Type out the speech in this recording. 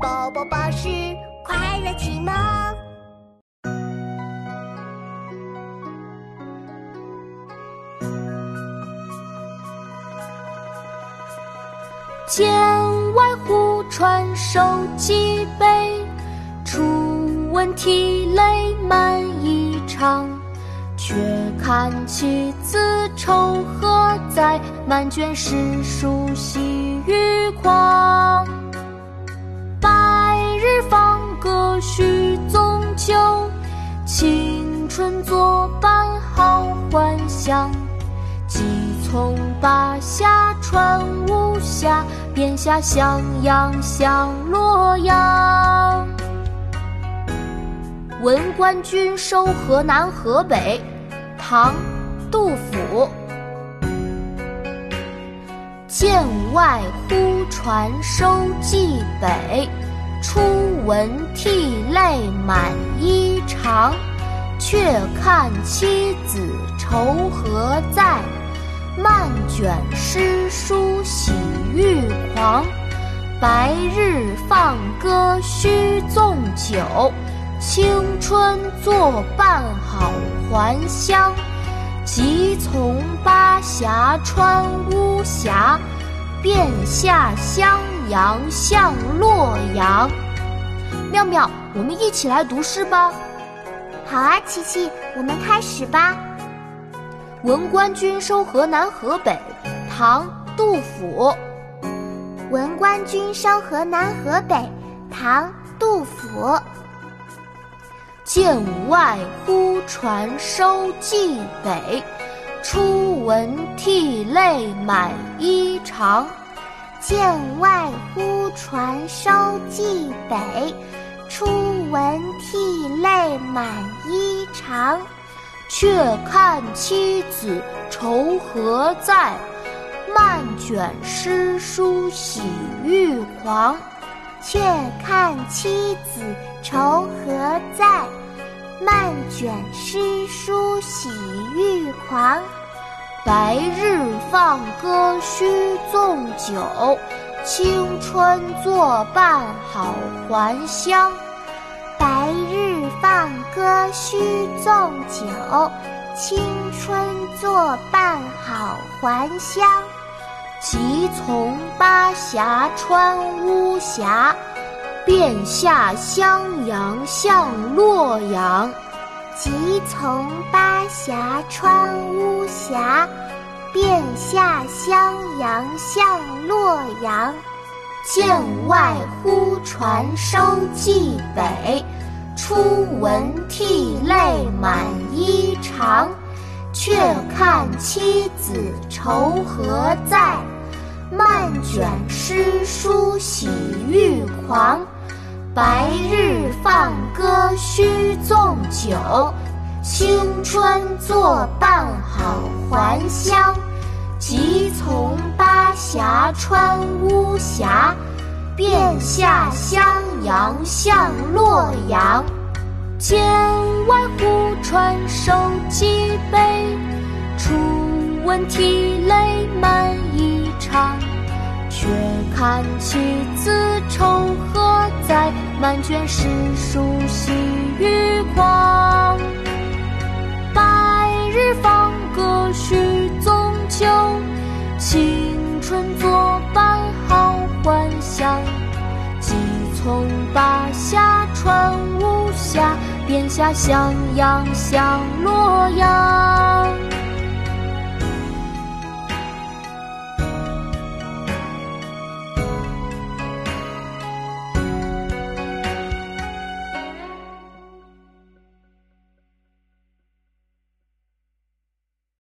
宝宝巴士快乐启蒙。剑外忽传授几杯，初闻涕泪满衣裳。却看妻子愁何在，满卷诗书喜欲狂。歌须纵酒，青春作伴好还乡。即从巴峡穿巫峡，便下襄阳向洛阳。文官军收河南河北。唐·杜甫。剑外忽传收蓟北，初闻涕泪满衣裳。却看妻子愁何在，漫卷诗书喜欲狂。白日放歌须纵酒。青春作伴好还乡，即从巴峡穿巫峡，便下襄阳向洛阳。妙妙，我们一起来读诗吧。好啊，琪琪，我们开始吧。闻官军收河南河北，唐·杜甫。闻官军收河南河北，唐·杜甫。剑外忽传收蓟北，初闻涕泪满衣裳。剑外忽传收蓟北，初闻涕泪满衣裳。却看妻子愁何在，漫卷诗书喜欲狂。却看妻子愁何在，漫卷诗书喜欲狂。白日放歌须纵酒，青春作伴好还乡。白日放歌须纵酒，青春作伴好还乡。即从巴峡穿巫峡，便下襄阳向洛阳。即从巴峡穿巫峡，便下襄阳向洛阳。剑外忽传收蓟北，初闻涕泪满衣裳。却看妻子愁何在，漫卷诗书喜欲狂。白日放歌须纵酒，青春作伴好还乡。即从巴峡穿巫峡，便下襄阳向洛阳。剑外忽传收蓟北，初闻涕泪满衣裳。却看妻子愁何在，漫卷诗书喜欲狂。从巴峡穿巫峡，便下襄阳向洛阳。